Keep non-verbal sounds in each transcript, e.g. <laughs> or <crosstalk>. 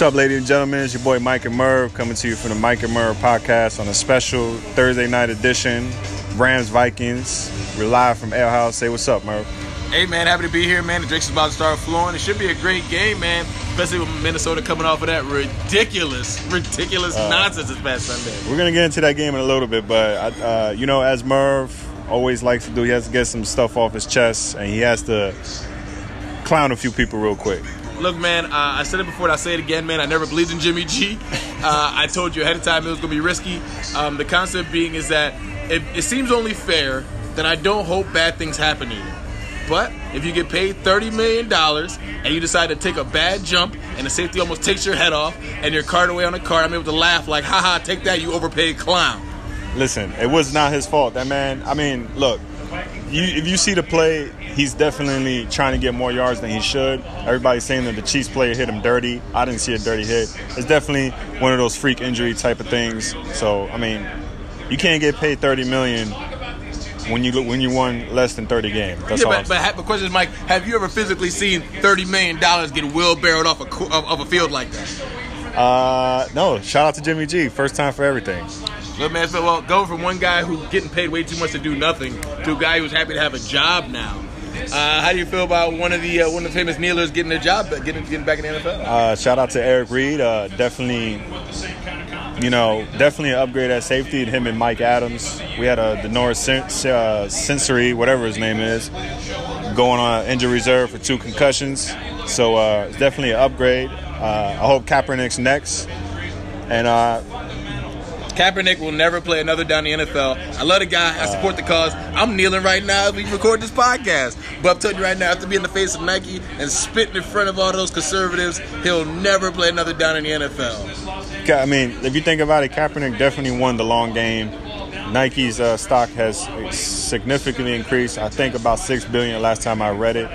What's up, ladies and gentlemen? It's your boy Mike and Merv coming to you from the Mike and Merv podcast on a special Thursday night edition. Rams Vikings. We're live from Ale House. Say what's up, Merv. Hey man, happy to be here, man. The drinks about to start flowing. It should be a great game, man. Especially with Minnesota coming off of that ridiculous, ridiculous nonsense this past Sunday. We're gonna get into that game in a little bit, but uh, you know, as Merv always likes to do, he has to get some stuff off his chest, and he has to clown a few people real quick. Look, man, uh, I said it before, and I say it again, man. I never believed in Jimmy G. <laughs> Uh, I told you ahead of time it was going to be risky. Um, the concept being is that it, it seems only fair that I don't hope bad things happen to you. But if you get paid $30 million and you decide to take a bad jump and the safety almost takes your head off and you're carted away on a car, I'm able to laugh like, haha, take that, you overpaid clown. Listen, it was not his fault. That man, I mean, look, you, if you see the play, he's definitely trying to get more yards than he should. Everybody's saying that the Chiefs player hit him dirty. I didn't see a dirty hit. It's definitely one of those freak injury type of things. So, I mean, you can't get paid 30 million when you when you won less than 30 games. That's yeah, all. but, but the question is, Mike, have you ever physically seen $30 million get wheelbarrowed off a, of, of a field like that? Uh, no, shout out to Jimmy G. First time for everything. Look, man, so, well, going from one guy who getting paid way too much to do nothing to a guy who's happy to have a job now. Uh, how do you feel about one of the uh, one of the famous kneelers getting a job, getting getting back in the NFL? Uh, shout out to Eric Reid. Uh, definitely, you know, definitely an upgrade at safety. Him and Mike Adams. We had a Denora Sen- uh, Sensory, whatever his name is, going on injury reserve for two concussions. So uh, it's definitely an upgrade. Uh, I hope Kaepernick's next. And uh, Kaepernick will never play another down in the NFL. I love the guy. I support the cause. I'm kneeling right now as we record this podcast. But I'm telling you right now, after being in the face of Nike and spitting in front of all those conservatives, he'll never play another down in the NFL. I mean, if you think about it, Kaepernick definitely won the long game. Nike's uh, stock has significantly increased. I think about six billion last time I read it.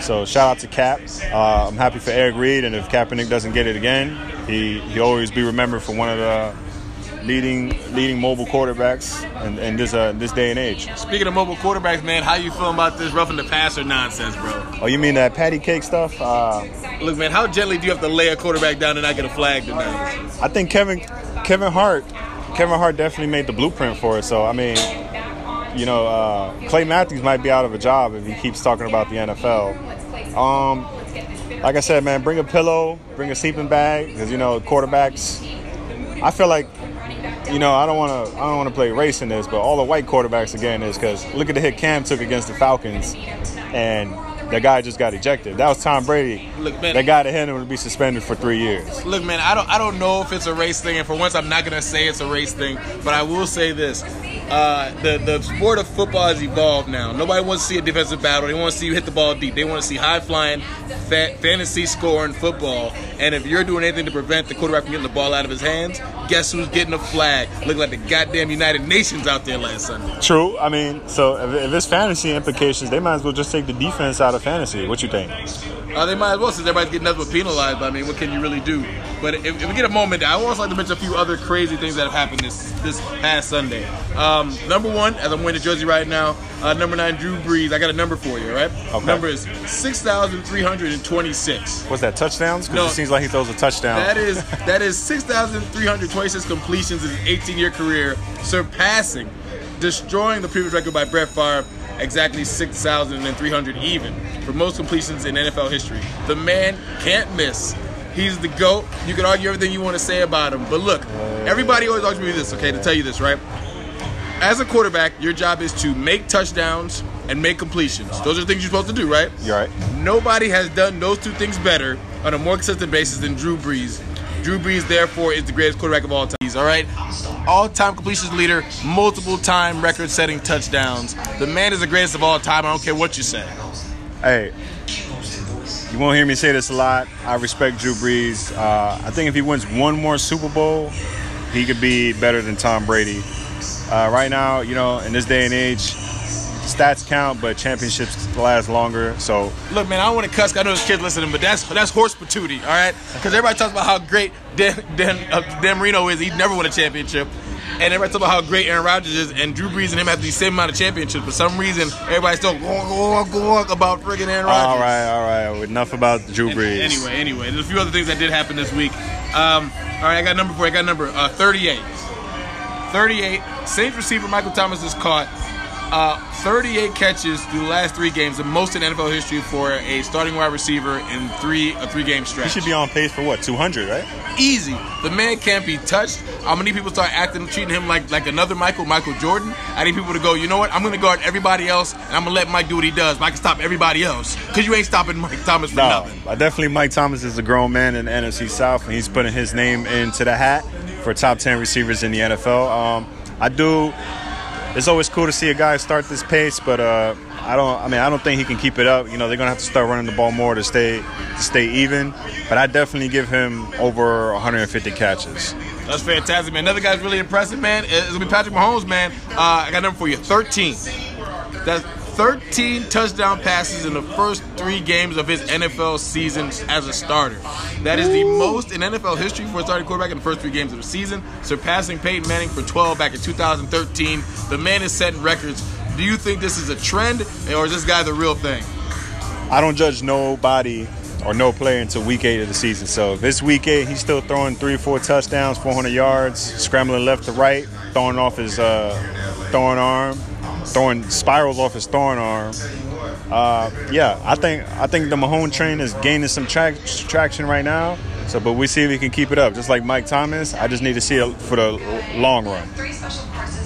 So shout out to Cap. Uh, I'm happy for Eric Reid, and if Kaepernick doesn't get it again, he he always be remembered for one of the leading leading mobile quarterbacks in, in this uh, this day and age. Speaking of mobile quarterbacks, man, how you feeling about this roughing the passer nonsense, bro? Oh, you mean that patty cake stuff? Uh, Look, man, how gently do you have to lay a quarterback down and not get a flag tonight? I think Kevin Kevin Hart Kevin Hart definitely made the blueprint for it. So I mean, you know, uh, Clay Matthews might be out of a job if he keeps talking about the NFL. Um, like I said, man, bring a pillow, bring a sleeping bag, because you know quarterbacks. I feel like, you know, I don't want to, I don't want to play race in this, but all the white quarterbacks again is because look at the hit Cam took against the Falcons, and the guy just got ejected. That was Tom Brady. Look, man- that guy that him would be suspended for three years. Look, man, I don't I don't know if it's a race thing, and for once, I'm not gonna say it's a race thing, but I will say this: uh, the the sport of football has evolved now. Nobody wants to see a defensive battle. They want to see you hit the ball deep. They want to see high flying, fa- fantasy scoring football. And if you're doing anything to prevent the quarterback from getting the ball out of his hands, guess who's getting a flag? Look like the goddamn United Nations out there last Sunday. True. I mean, so if, if it's fantasy implications, they might as well just take the defense out of fantasy. What you think? Uh, they might as well, since everybody's getting nothing but penalized. I mean, what can you really do? But if, if we get a moment, I would also like to mention a few other crazy things that have happened this this past Sunday. Um, number one, as I'm wearing the jersey right now, uh, number nine, Drew Brees. I got a number for you, right? Okay. Number is six thousand three hundred and twenty-six. What's that touchdowns? Because No. it seems like he throws a touchdown. That is that is six thousand three hundred twenty-six completions in his 18-year career, surpassing, destroying the previous record by Brett Favre. Exactly 6,300 even for most completions in NFL history. The man can't miss. He's the GOAT. You can argue everything you want to say about him. But look, everybody always asks me this, okay, to tell you this, right? As a quarterback, your job is to make touchdowns and make completions. Those are the things you're supposed to do, right? You're right. Nobody has done those two things better on a more consistent basis than Drew Brees. Drew Brees, therefore, is the greatest quarterback of all time. All right, all-time completions leader, multiple-time record-setting touchdowns. The man is the greatest of all time. I don't care what you say. Hey, you won't hear me say this a lot. I respect Drew Brees. Uh, I think if he wins one more Super Bowl, he could be better than Tom Brady. Uh, right now, you know, in this day and age, stats count, but championships last longer. So Look, man, I don't want to cuss. I know there's kids listening, but that's that's horse patootie, all right? Because everybody talks about how great Dan, Dan, uh, Dan Marino is. He never won a championship. And everybody talks about how great Aaron Rodgers is, and Drew Brees and him have the same amount of championships. For some reason, everybody's still going, going, going about friggin' Aaron Rodgers. all right, all right. Enough about Drew Brees. Anyway, anyway, there's a few other things that did happen this week. Um, all right, I got number four. I got number uh, 38. 38. Saints receiver Michael Thomas is caught. Uh, 38 catches through the last three games, the most in NFL history for a starting wide receiver in three a three game stretch. He should be on pace for what 200, right? easy. The man can't be touched. How many people start acting, treating him like like another Michael, Michael Jordan? I need people to go. You know what? I'm going to guard everybody else, and I'm going to let Mike do what he does. But I can stop everybody else because you ain't stopping Mike Thomas for No, nothing. I definitely Mike Thomas is a grown man in the NFC South, and he's putting his name into the hat for top 10 receivers in the NFL. Um, I do. It's always cool to see a guy start this pace, but uh, I don't. I mean, I don't think he can keep it up. You know, they're gonna have to start running the ball more to stay to stay even. But I definitely give him over 150 catches. That's fantastic, man. Another guy's really impressive, man. It's gonna be Patrick Mahomes, man. Uh, I got a number for you, 13. That's 13 touchdown passes in the first three games of his NFL season as a starter. That is the most in NFL history for a starting quarterback in the first three games of the season, surpassing Peyton Manning for 12 back in 2013. The man is setting records. Do you think this is a trend, or is this guy the real thing? I don't judge nobody or no player until week eight of the season. So if it's week eight, he's still throwing three or four touchdowns, 400 yards, scrambling left to right, throwing off his uh, throwing arm, throwing spirals off his throwing arm. Uh, yeah, I think I think the Mahone train is gaining some tra- traction right now. So, but we see if he can keep it up. Just like Mike Thomas, I just need to see it for the long run.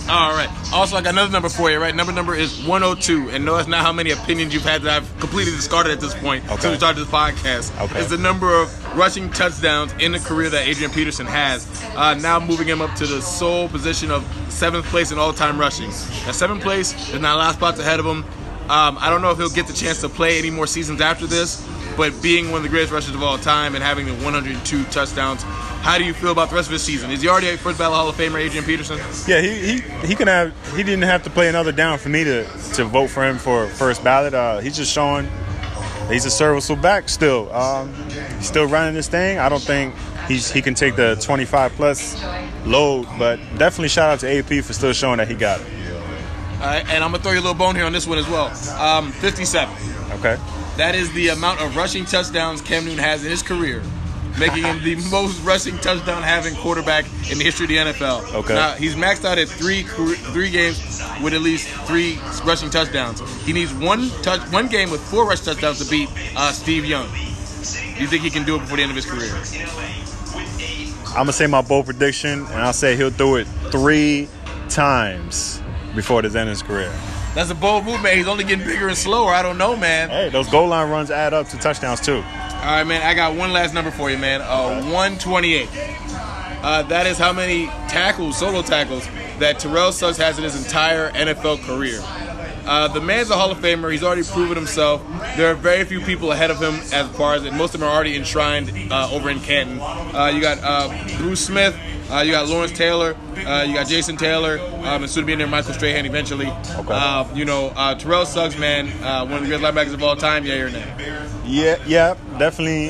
All right. Also, I got another number for you, right? Number number is 102. And no, it's not how many opinions you've had that I've completely discarded at this point Okay. since we started this podcast. Okay. It's the number of rushing touchdowns in the career that Adrian Peterson has. Uh, now moving him up to the sole position of seventh place in all-time rushing. At seventh place, there's not a lot of spots ahead of him. Um, I don't know if he'll get the chance to play any more seasons after this, but being one of the greatest rushers of all time and having the 102 touchdowns, how do you feel about the rest of his season? Is he already a first ballot Hall of Famer, Adrian Peterson? Yeah, he, he he can have he didn't have to play another down for me to to vote for him for first ballot. Uh, he's just showing he's a serviceable back still. Um, he's still running this thing. I don't think he's he can take the 25 plus load, but definitely shout out to AP for still showing that he got it. All right, and I'm gonna throw you a little bone here on this one as well. Um, 57. Okay. That is the amount of rushing touchdowns Cam Newton has in his career, making him the <laughs> most rushing touchdown having quarterback in the history of the NFL. Okay. Now he's maxed out at three three games with at least three rushing touchdowns. He needs one touch one game with four rush touchdowns to beat uh, Steve Young. Do you think he can do it before the end of his career? I'm gonna say my bold prediction, and I'll say he'll do it three times before the end of his career. That's a bold move, man. He's only getting bigger and slower. I don't know, man. Hey, those goal line runs add up to touchdowns too. All right, man. I got one last number for you, man. Uh, 128. Uh, that is how many tackles, solo tackles, that Terrell Suggs has in his entire NFL career. Uh, the man's a Hall of Famer. He's already proven himself. There are very few people ahead of him as far as, and most of them are already enshrined uh, over in Canton. Uh, you got uh, Bruce Smith. Uh, you got Lawrence Taylor. Uh, you got Jason Taylor. Um, and soon to be in there, Michael Strahan eventually. Okay. Uh, you know, uh, Terrell Suggs, man, uh, one of the greatest linebackers of all time. Yeah, or nay? Yeah, yeah, definitely,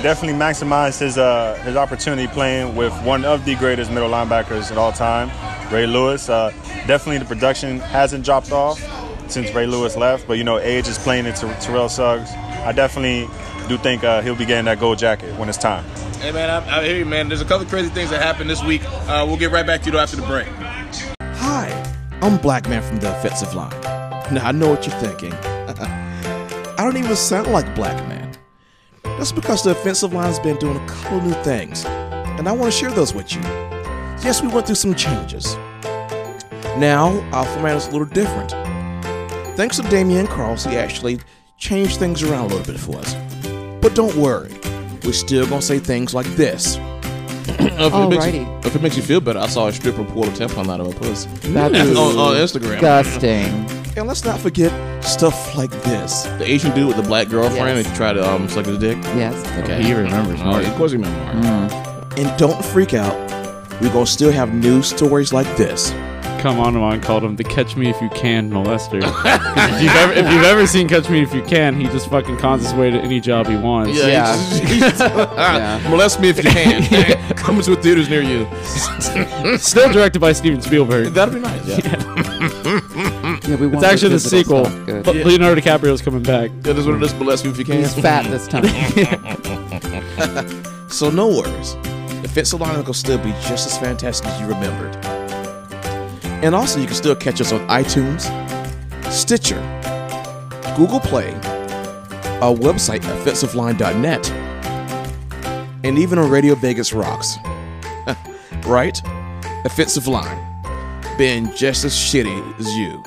definitely maximized his uh, his opportunity playing with one of the greatest middle linebackers of all time, Ray Lewis. Uh, definitely, the production hasn't dropped off since Ray Lewis left, but you know, age is playing into Terrell Suggs. I definitely do think uh, he'll be getting that gold jacket when it's time. Hey man, I, I hear you, man. There's a couple crazy things that happened this week. Uh, we'll get right back to you after the break. Hi, I'm Black Man from the offensive line. Now I know what you're thinking. <laughs> I don't even sound like a black man. That's because the offensive line's been doing a couple new things, and I want to share those with you. Yes, we went through some changes. Now our format is a little different. Thanks to Damian Cross, he actually changed things around a little bit for us. But don't worry, we're still gonna say things like this. <clears throat> if, it makes you, Alrighty. if it makes you feel better, I saw a stripper pull a tampon out of her puss That's on, on Instagram. disgusting. <laughs> And let's not forget stuff like this. The Asian dude with the black girlfriend Yes. that tried to um, suck his dick. Yes. Okay, He remembers, Oh, Mark. of course he remembers. Mark. And don't freak out. We're gonna still have news stories like this. Come on, on called him the "Catch Me If You Can" molester. 'Cause <laughs> if, you've ever, if you've ever seen "Catch Me If You Can," he just fucking cons his way to any job he wants. Yeah. he's- <laughs> <laughs> Yeah. Molest me if you can. Coming to a theaters near you. Still directed by Steven Spielberg. That'd be nice. Yeah. Yeah, we It's actually the sequel. stuff. Good. But Leonardo DiCaprio's coming back. That is what it is. Bless you if you can. He's fat this time. So no worries. Defensive line will still be just as fantastic as you remembered. And also, you can still catch us on iTunes, Stitcher, Google Play, our website, offensiveline.net, and even on Radio Vegas Rocks. <laughs> right? Offensive Line, being just as shitty as you.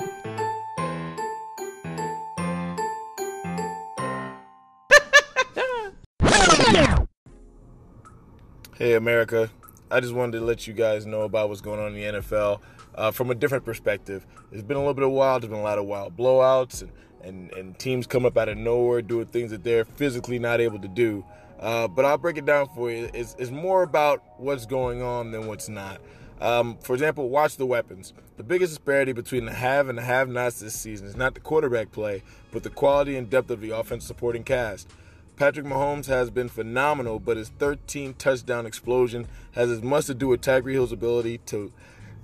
Hey, America. I just wanted to let you guys know about what's going on in the NFL uh, from a different perspective. It's been a little bit of wild. There's been a lot of wild blowouts and, and, and teams come up out of nowhere doing things that they're physically not able to do. Uh, but I'll break it down for you. It's, it's more about what's going on than what's not. Um, for example, watch the weapons. The biggest disparity between the have and the have nots this season is not the quarterback play, but the quality and depth of the offense supporting cast. Patrick Mahomes has been phenomenal, but his 13 touchdown explosion has as much to do with Tyreek Hill's ability to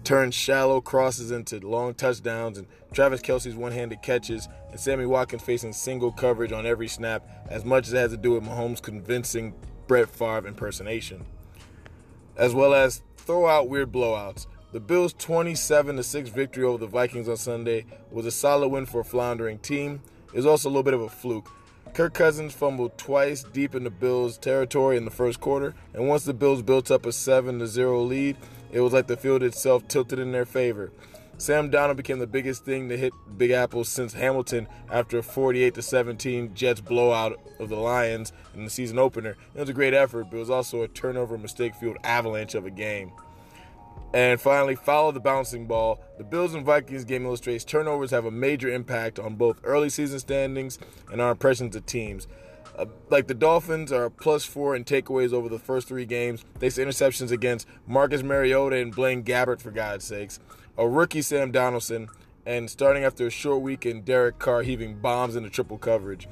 turn shallow crosses into long touchdowns and Travis Kelce's one-handed catches and Sammy Watkins facing single coverage on every snap as much as it has to do with Mahomes' convincing Brett Favre impersonation. As well as throw out weird blowouts. The Bills' 27 6 victory over the Vikings on Sunday was a solid win for a floundering team. It was also a little bit of a fluke. Kirk Cousins fumbled twice deep in the Bills' territory in the first quarter, and once the Bills built up a 7 0 lead, it was like the field itself tilted in their favor. Sam Darnold became the biggest thing to hit Big Apple since Hamilton after a 48 17 Jets blowout of the Lions in the season opener. It was a great effort, but it was also a turnover mistake filled avalanche of a game. And finally, follow the bouncing ball. The Bills and Vikings game illustrates turnovers have a major impact on both early season standings and our impressions of teams. Uh, like the Dolphins are plus four in takeaways over the first three games. They see interceptions against Marcus Mariota and Blaine Gabbert, for God's sakes. A rookie Sam Donaldson, and starting after a short week in Derek Carr heaving bombs into triple coverage.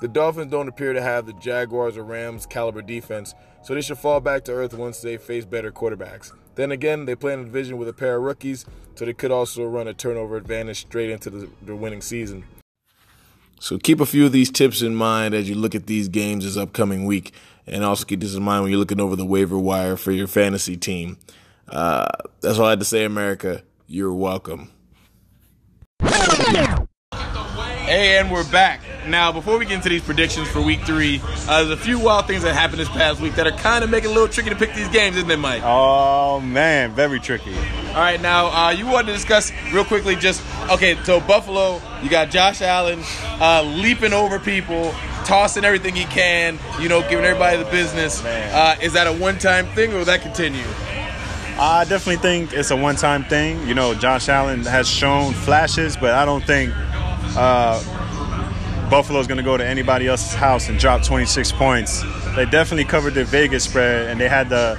The Dolphins don't appear to have the Jaguars or Rams caliber defense, so they should fall back to earth once they face better quarterbacks. Then again, they play in a division with a pair of rookies, so they could also run a turnover advantage straight into the, the winning season. So keep a few of these tips in mind as you look at these games this upcoming week, and also keep this in mind when you're looking over the waiver wire for your fantasy team. Uh, that's all I had to say, America. You're welcome. Hey, and we're back. Now, before we get into these predictions for week three, uh, there's a few wild things that happened this past week that are kind of making it a little tricky to pick these games, isn't it, Mike? Oh man, very tricky. All right, now uh, you wanted to discuss real quickly. Just okay. So Buffalo, you got Josh Allen uh, leaping over people, tossing everything he can. You know, giving everybody the business. Uh, is that a one-time thing, or will that continue? I definitely think it's a one-time thing. You know, Josh Allen has shown flashes, but I don't think uh, Buffalo's going to go to anybody else's house and drop 26 points. They definitely covered their Vegas spread, and they had the.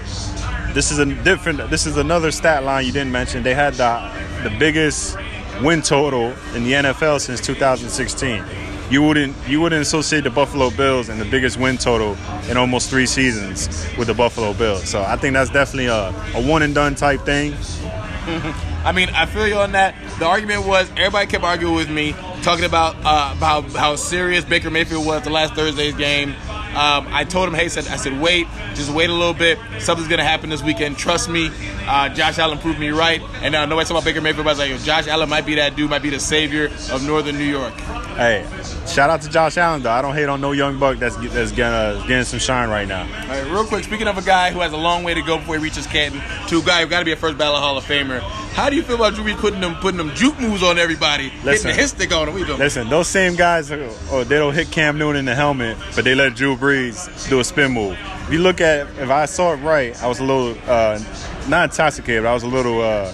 This is a different. This is another stat line you didn't mention. They had the the biggest win total in the NFL since 2016. You wouldn't you wouldn't associate the Buffalo Bills and the biggest win total in almost three seasons with the Buffalo Bills. So I think that's definitely a, a one and done type thing. <laughs> I mean, I feel you on that. The argument was everybody kept arguing with me, talking about uh, about how serious Baker Mayfield was the last Thursday's game. Um, I told him, hey, said I said, wait, just wait a little bit. Something's gonna happen this weekend. Trust me. Uh, Josh Allen proved me right. And now nobody talking about Baker Mayfield. But I was like, Josh Allen might be that dude, might be the savior of Northern New York. Hey, shout out to Josh Allen though. I don't hate on no young buck that's that's gonna getting some shine right now. All right, real quick. Speaking of a guy who has a long way to go before he reaches Canton, to a guy who got to be a first ballot Hall of Famer. How do you feel about Drew Brees putting them putting them juke moves on everybody, Listen. hitting the stick on them? Doing? Listen, those same guys, uh, oh, they don't hit Cam Newton in the helmet, but they let Drew Brees do a spin move. If you look at, if I saw it right, I was a little uh, not intoxicated, but I was a little uh,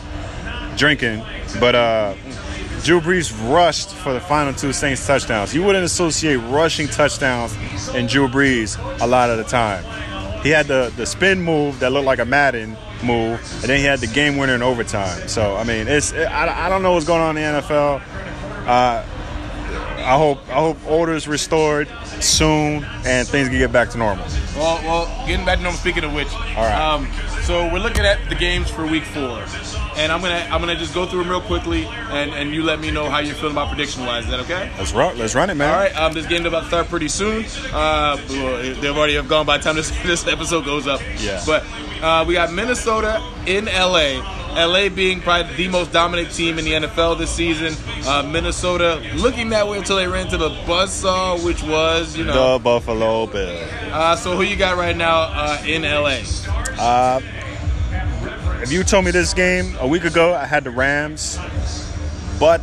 drinking. But uh, Drew Brees rushed for the final two Saints touchdowns. You wouldn't associate rushing touchdowns and Drew Brees a lot of the time. He had the, the spin move that looked like a Madden move, and then he had the game winner in overtime. So I mean, it's I, I don't know what's going on in the NFL. Uh, I hope I hope order's restored soon and things can get back to normal. Well, well, getting back to normal. Speaking of which, all right. um, so we're looking at the games for Week Four. And I'm gonna I'm gonna just go through them real quickly, and, and you let me know how you're feeling about prediction wise. Is that okay? Let's run. Let's run it, man. All right, um, this game about to start pretty soon. Uh, they've already have gone by the time this, <laughs> this episode goes up. Yeah. But uh, we got Minnesota in LA. LA being probably the most dominant team in the NFL this season. Uh, Minnesota looking that way until they ran into the buzzsaw, which was, you know. The Buffalo Bill. Uh, so who you got right now uh, in LA? Uh, if you told me this game a week ago, I had the Rams, but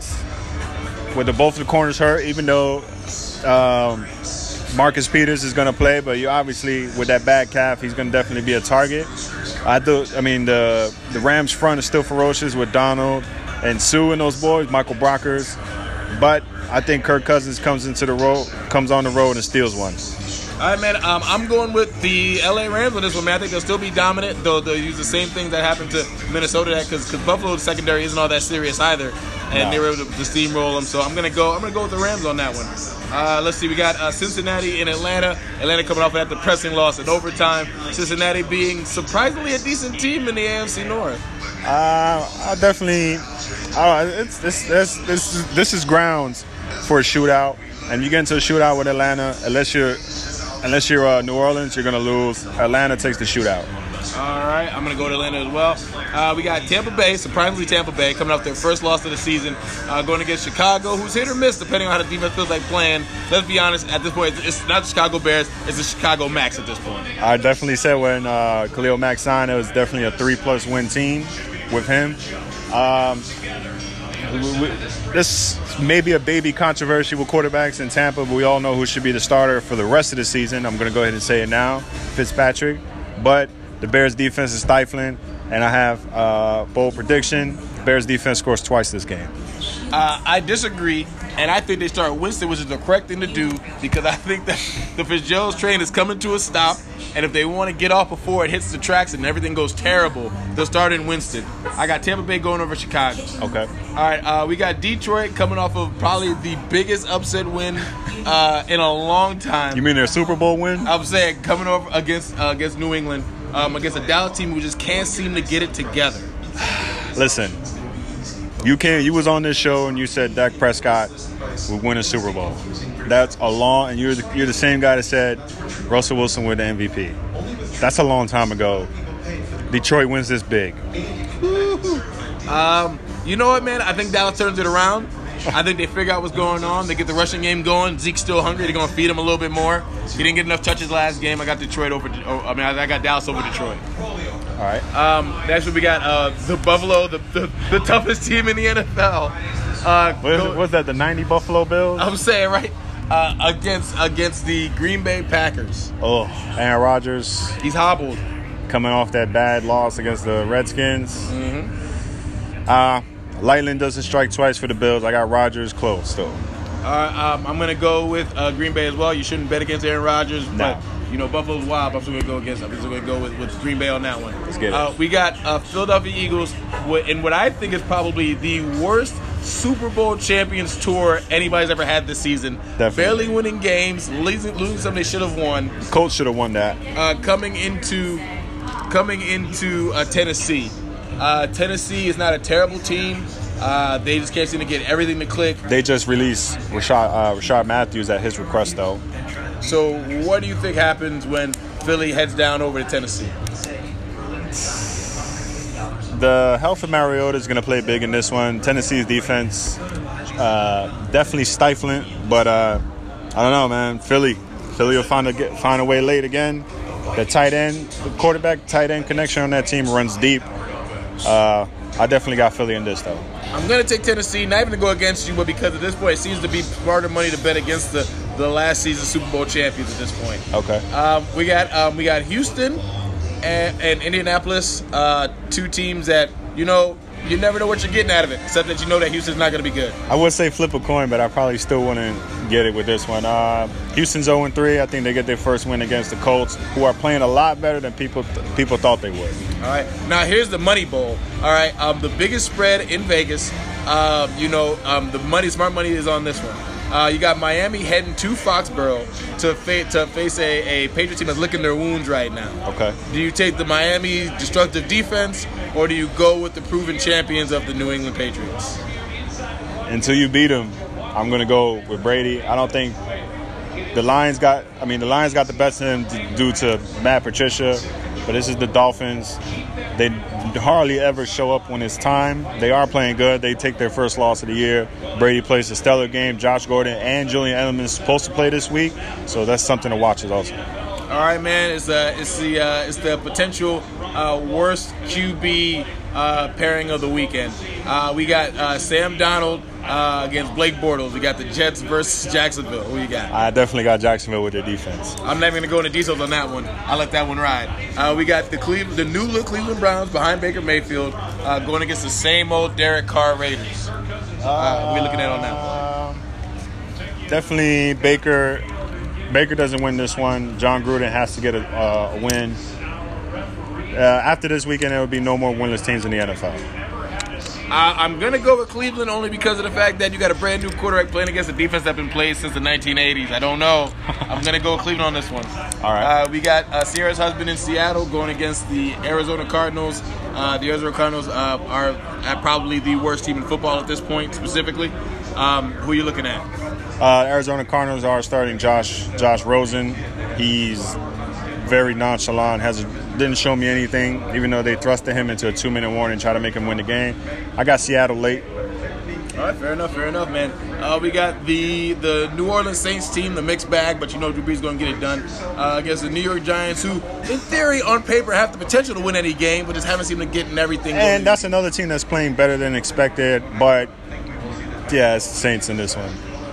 with the both the corners hurt, even though um, Marcus Peters is going to play, but you obviously with that bad calf, he's going to definitely be a target. I do. I mean, the the Rams front is still ferocious with Donald and Suh and those boys, Michael Brockers, but I think Kirk Cousins comes into the road, comes on the road and steals one. All right, man. Um, I'm going with the LA Rams on this one, man. I think they'll still be dominant. They'll, they'll use the same thing that happened to Minnesota, that because Buffalo's secondary isn't all that serious either, and No. they were able to, to steamroll them. So I'm gonna go. I'm gonna go with the Rams on that one. Uh, let's see. We got uh, Cincinnati and Atlanta. Atlanta coming off that depressing loss in overtime. Cincinnati being surprisingly a decent team in the AFC North. Uh, I definitely. Uh, it's this this this this is grounds for a shootout, and you get into a shootout with Atlanta. Unless you're unless you're uh, New Orleans, you're gonna lose. Atlanta takes the shootout. All right, I'm gonna go to Atlanta as well. Uh, we got Tampa Bay, surprisingly Tampa Bay, coming off their first loss of the season, uh, going against Chicago, who's hit or miss depending on how the defense feels like playing. Let's be honest, at this point, it's not the Chicago Bears, it's the Chicago Max at this point. I definitely said when uh, Khalil Mack signed, it was definitely a three plus win team with him. Um, we- this may be a baby controversy with quarterbacks in Tampa, but we all know who should be the starter for the rest of the season. I'm going to go ahead and say it now Fitzpatrick. But the Bears defense is stifling, and I have a bold prediction Bears defense scores twice this game. Uh, I disagree, and I think they start Winston, which is the correct thing to do because I think that <laughs> the Fitzgerald's train is coming to a stop, and if they want to get off before it hits the tracks and everything goes terrible, they'll start in Winston. I got Tampa Bay going over Chicago. Okay. All right, uh, we got Detroit coming off of probably the biggest upset win uh, in a long time. You mean their Super Bowl win? I'm saying coming over against uh, against New England, um, against a Dallas team who just can't seem to get it together. Listen, you can You was on this show and you said Dak Prescott would win a Super Bowl. That's a long, and you're the, you're the same guy that said Russell Wilson win the MVP. That's a long time ago. Detroit wins this big. Um, you know what, man? I think Dallas turns it around. I think they figure out what's going on. They get the rushing game going. Zeke's still hungry. They're to feed him a little bit more. He didn't get enough touches last game. I got Detroit over. Oh, I mean, I got Dallas over Detroit. All right. Um, next, we got uh, the Buffalo, the, the the toughest team in the NFL. Uh, What is what's that? The '90 Buffalo Bills? I'm saying right uh, against against the Green Bay Packers. Oh, Aaron Rodgers He's hobbled. coming off that bad loss against the Redskins. Uh, Lightning doesn't strike twice for the Bills. I got Rodgers close still. All right, um, I'm gonna go with uh, Green Bay as well. You shouldn't bet against Aaron Rodgers, No. but you know Buffalo's wild. but I'm still gonna go against. them. I'm still gonna go with, with Green Bay on that one. Let's get it. Uh, we got uh, Philadelphia Eagles in what I think is probably the worst Super Bowl champions tour anybody's ever had this season. Definitely. Barely winning games, losing, losing some they should have won. Colts should have won that. Uh, coming into coming into uh, Tennessee. Uh, Tennessee is not a terrible team. Uh, they just can't seem to get everything to click. They just released Rishard, uh, Rishard Matthews at his request, though. So, what do you think happens when Philly heads down over to Tennessee? The health of Mariota is going to play big in this one. Tennessee's defense uh, definitely stifling, but uh, I don't know, man. Philly, Philly will find a get, find a way late again. The tight end, the quarterback tight end connection on that team runs deep. Uh, I definitely got Philly in this though. I'm going to take Tennessee, not even to go against you, but because at this point it seems to be smarter money to bet against the, the last season Super Bowl champions at this point. Okay. Um, we got um, we got Houston and, and Indianapolis, uh, two teams that you know you never know what you're getting out of it, except that you know that Houston's not going to be good. I would say flip a coin, but I probably still wouldn't get it with this one. Uh, Houston's 0 3. I think they get their first win against the Colts, who are playing a lot better than people people thought they would. All right. Now here's the money bowl. All right. Um, the biggest spread in Vegas. Um, you know, um, the money, smart money is on this one. Uh, you got Miami heading to Foxborough to, fa- to face a, a Patriot team that's licking their wounds right now. Okay. Do you take the Miami destructive defense, or do you go with the proven champions of the New England Patriots? Until you beat them, I'm gonna go with Brady. I don't think the Lions got. I mean, the Lions got the best of them due to Matt Patricia, but this is the Dolphins. They hardly ever show up when it's time. They are playing good. They take their first loss of the year. Brady plays a stellar game. Josh Gordon and Julian Edelman is supposed to play this week, so that's something to watch. As also. All right, man. It's the it's the uh, it's the potential uh, worst QB uh, pairing of the weekend. Uh, we got uh, Sam Darnold uh, against Blake Bortles. We got the Jets versus Jacksonville. Who you got? I definitely got Jacksonville with their defense. I'm not even gonna go into details on that one. I'll let that one ride. Uh, we got the Cleveland, the new look Cleveland Browns behind Baker Mayfield, uh, going against the same old Derek Carr Raiders. Uh, we looking at on that one? Um, definitely Baker. Baker doesn't win this one. Jon Gruden has to get a, uh, a win. Uh, after this weekend, there will be no more winless teams in the NFL. Uh, I'm gonna go with Cleveland only because of the fact that you got a brand new quarterback playing against a defense that's been played since the 1980s. I don't know. I'm gonna go with Cleveland on this one. All right. Uh, we got uh, Ciara's husband in Seattle going against the Arizona Cardinals. Uh, the Arizona Cardinals uh, are probably the worst team in football at this point, specifically. Um, who are you looking at? Uh, Arizona Cardinals are starting Josh Josh Rosen. He's very nonchalant. Has didn't show me anything, even though they thrusted him into a two minute warning, try to make him win the game. I got Seattle late. All right, fair enough, fair enough, man. Uh, we got the the New Orleans Saints team, the mixed bag, but you know Drew Brees going to get it done uh, against the New York Giants, who, in theory, on paper, have the potential to win any game, but just haven't seemed to get in everything. And that's another team that's playing better than expected, but yeah, it's the Saints in this one.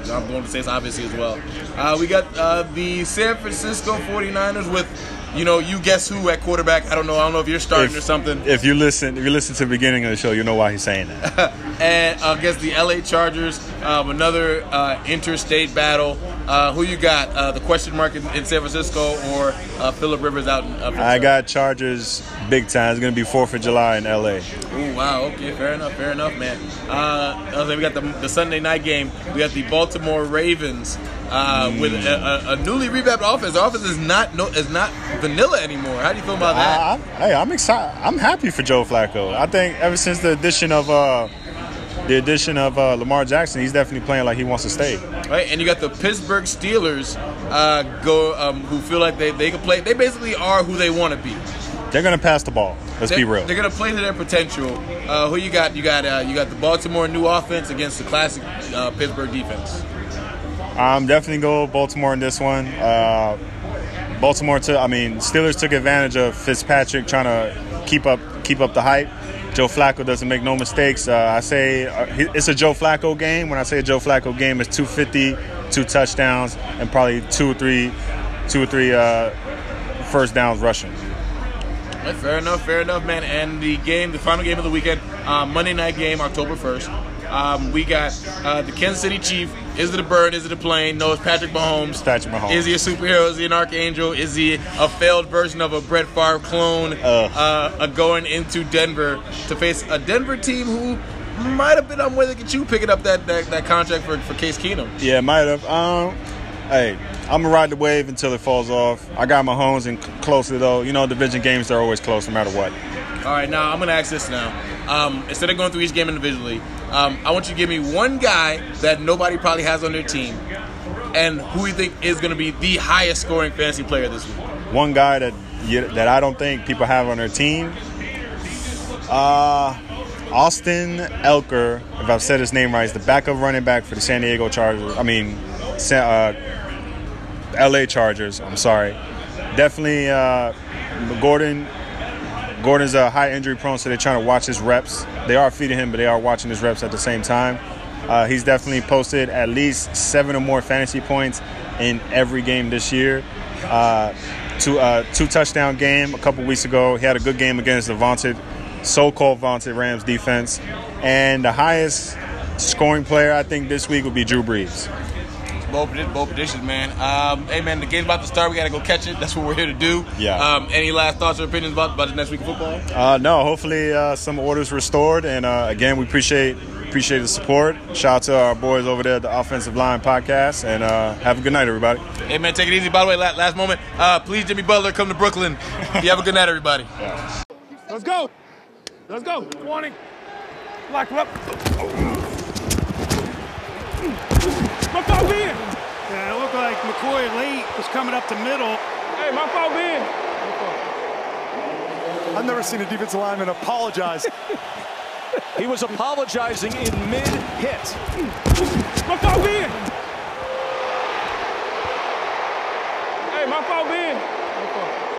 I'm going to say Saints obviously as well. Uh, we got uh, the San Francisco 49ers with, you know, you guess who at quarterback. I don't know. I don't know if you're starting or something. If you listen, if you listen to the beginning of the show, you know why he's saying that. <laughs> and uh, against the LA Chargers, um, another uh, interstate battle. Uh, who you got? Uh, the question mark in, in San Francisco or uh, Philip Rivers out in? Up in I got Chargers big time. It's gonna be Fourth of July in LA. Ooh, wow. Okay, fair enough. Fair enough, man. Uh, we got the, the Sunday night game. We got the Baltimore Ravens uh, with a, a, a newly revamped offense. The offense is not no, is not vanilla anymore. How do you feel about that? I, I'm, hey, I'm excited. I'm happy for Joe Flacco. I think ever since the addition of uh, the addition of uh, Lamar Jackson, he's definitely playing like he wants to stay. right? And you got the Pittsburgh Steelers, uh, go um, who feel like they, they can play. They basically are who they want to be. They're gonna pass the ball. Let's They, be real. They're gonna play to their potential. Uh, who you got? You got uh, you got the Baltimore new offense against the classic uh, Pittsburgh defense. I'm definitely going Baltimore in this one. Uh, Baltimore took. I mean, Steelers took advantage of Fitzpatrick trying to keep up keep up the hype. Joe Flacco doesn't make no mistakes. Uh, I say uh, it's a Joe Flacco game. When I say a Joe Flacco game, it's 250, two touchdowns, and probably two or three, two or three uh, first downs rushing. Fair enough, fair enough, man. And the game, the final game of the weekend, uh, Monday night game, October 1st. Um, we got uh, the Kansas City Chief. Is it a bird? Is it a plane? No, it's Patrick Mahomes. Patrick Mahomes. Is he a superhero? Is he an archangel? Is he a failed version of a Brett Favre clone? Uh, uh, going into Denver to face a Denver team who might have been on where they get you picking up that, that, that contract for, for Case Keenum. Yeah, might have. Um, hey, I'm gonna ride the wave until it falls off. I got Mahomes in closer though. You know, division games are always close no matter what. All right, now I'm to ask this now. Um, instead of going through each game individually, um, I want you to give me one guy that nobody probably has on their team and who you think is to be the highest scoring fantasy player this week. One guy that you, that I don't think people have on their team. Uh, Austin Ekeler, if I've said his name right, is the backup running back for the San Diego Chargers. I mean, uh, L.A. Chargers. I'm sorry. Definitely, uh, Gordon. Gordon's uh, high injury prone, so they're trying to watch his reps. They are feeding him, but they are watching his reps at the same time. Uh, he's definitely posted at least seven or more fantasy points in every game this year. Uh, two uh, two touchdown game a couple weeks ago. He had a good game against the vaunted, so-called vaunted Rams defense, and the highest scoring player I think this week would be Drew Brees. Both, predi- predictions, man. Um, hey, man, the game's about to start. We got to go catch it. That's what we're here to do. Yeah. Um, any last thoughts or opinions about, about the next week of football? Uh, no, hopefully uh, some orders restored, and uh, again, we appreciate appreciate the support. Shout out to our boys over there at the Offensive Line Podcast, and uh, have a good night, everybody. Hey man, take it easy. By the way, la- last moment, uh, please Jimmy Butler come to Brooklyn. <laughs> You have a good night, everybody. Let's go. Let's go. 20. Lock him up. My fault Ben. Yeah, it looked like McCoy late was coming up the middle. Hey, my fault Ben. I've never seen a defensive lineman apologize. <laughs> He was apologizing in mid-hit. My fault Ben. Hey, my fault Ben.